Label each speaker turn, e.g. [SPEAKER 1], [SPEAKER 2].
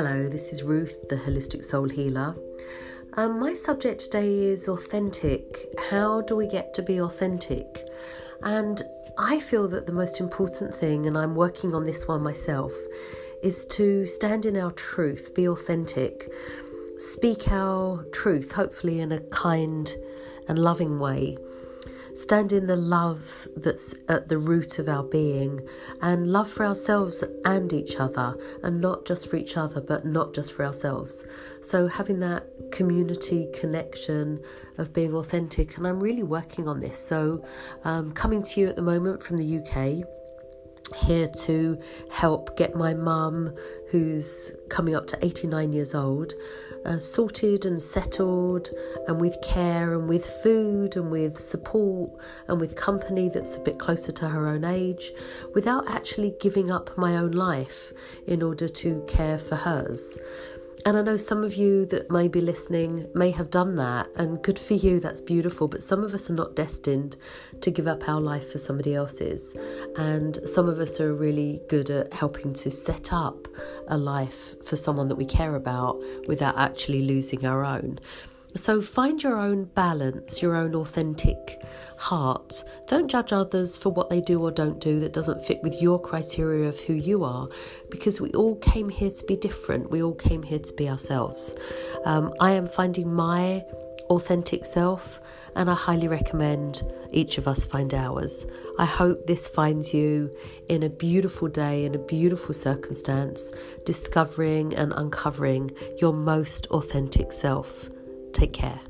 [SPEAKER 1] Hello, this is Ruth, the Holistic Soul Healer. Um, my subject today is authentic. How do we get to be authentic? And I feel that the most important thing, and I'm working on this one myself, is to stand in our truth, be authentic, speak our truth, hopefully in a kind and loving way stand in the love that's at the root of our being and love for ourselves and each other, and not just for each other, but not just for ourselves. So, having that community connection of being authentic, and I'm really working on this. So, um, coming to you at the moment from the UK here to help get my mum, who's coming up to 89 years old, uh, sorted and settled, and with care and with food and with support and with company that's a bit closer to her own age, without actually giving up my own life in order to care for hers. And I know some of you that may be listening may have done that, and good for you, that's beautiful. But some of us are not destined to give up our life for somebody else's. And some of us are really good at helping to set up a life for someone that we care about without actually losing our own. So find your own balance, your own authentic heart. Don't judge others for what they do or don't do that doesn't fit with your criteria of who you are, because we all came here to be different. We all came here to be ourselves. Um, I am finding my authentic self, and I highly recommend each of us find ours. I hope this finds you in a beautiful day, in a beautiful circumstance, discovering and uncovering your most authentic self. Take care.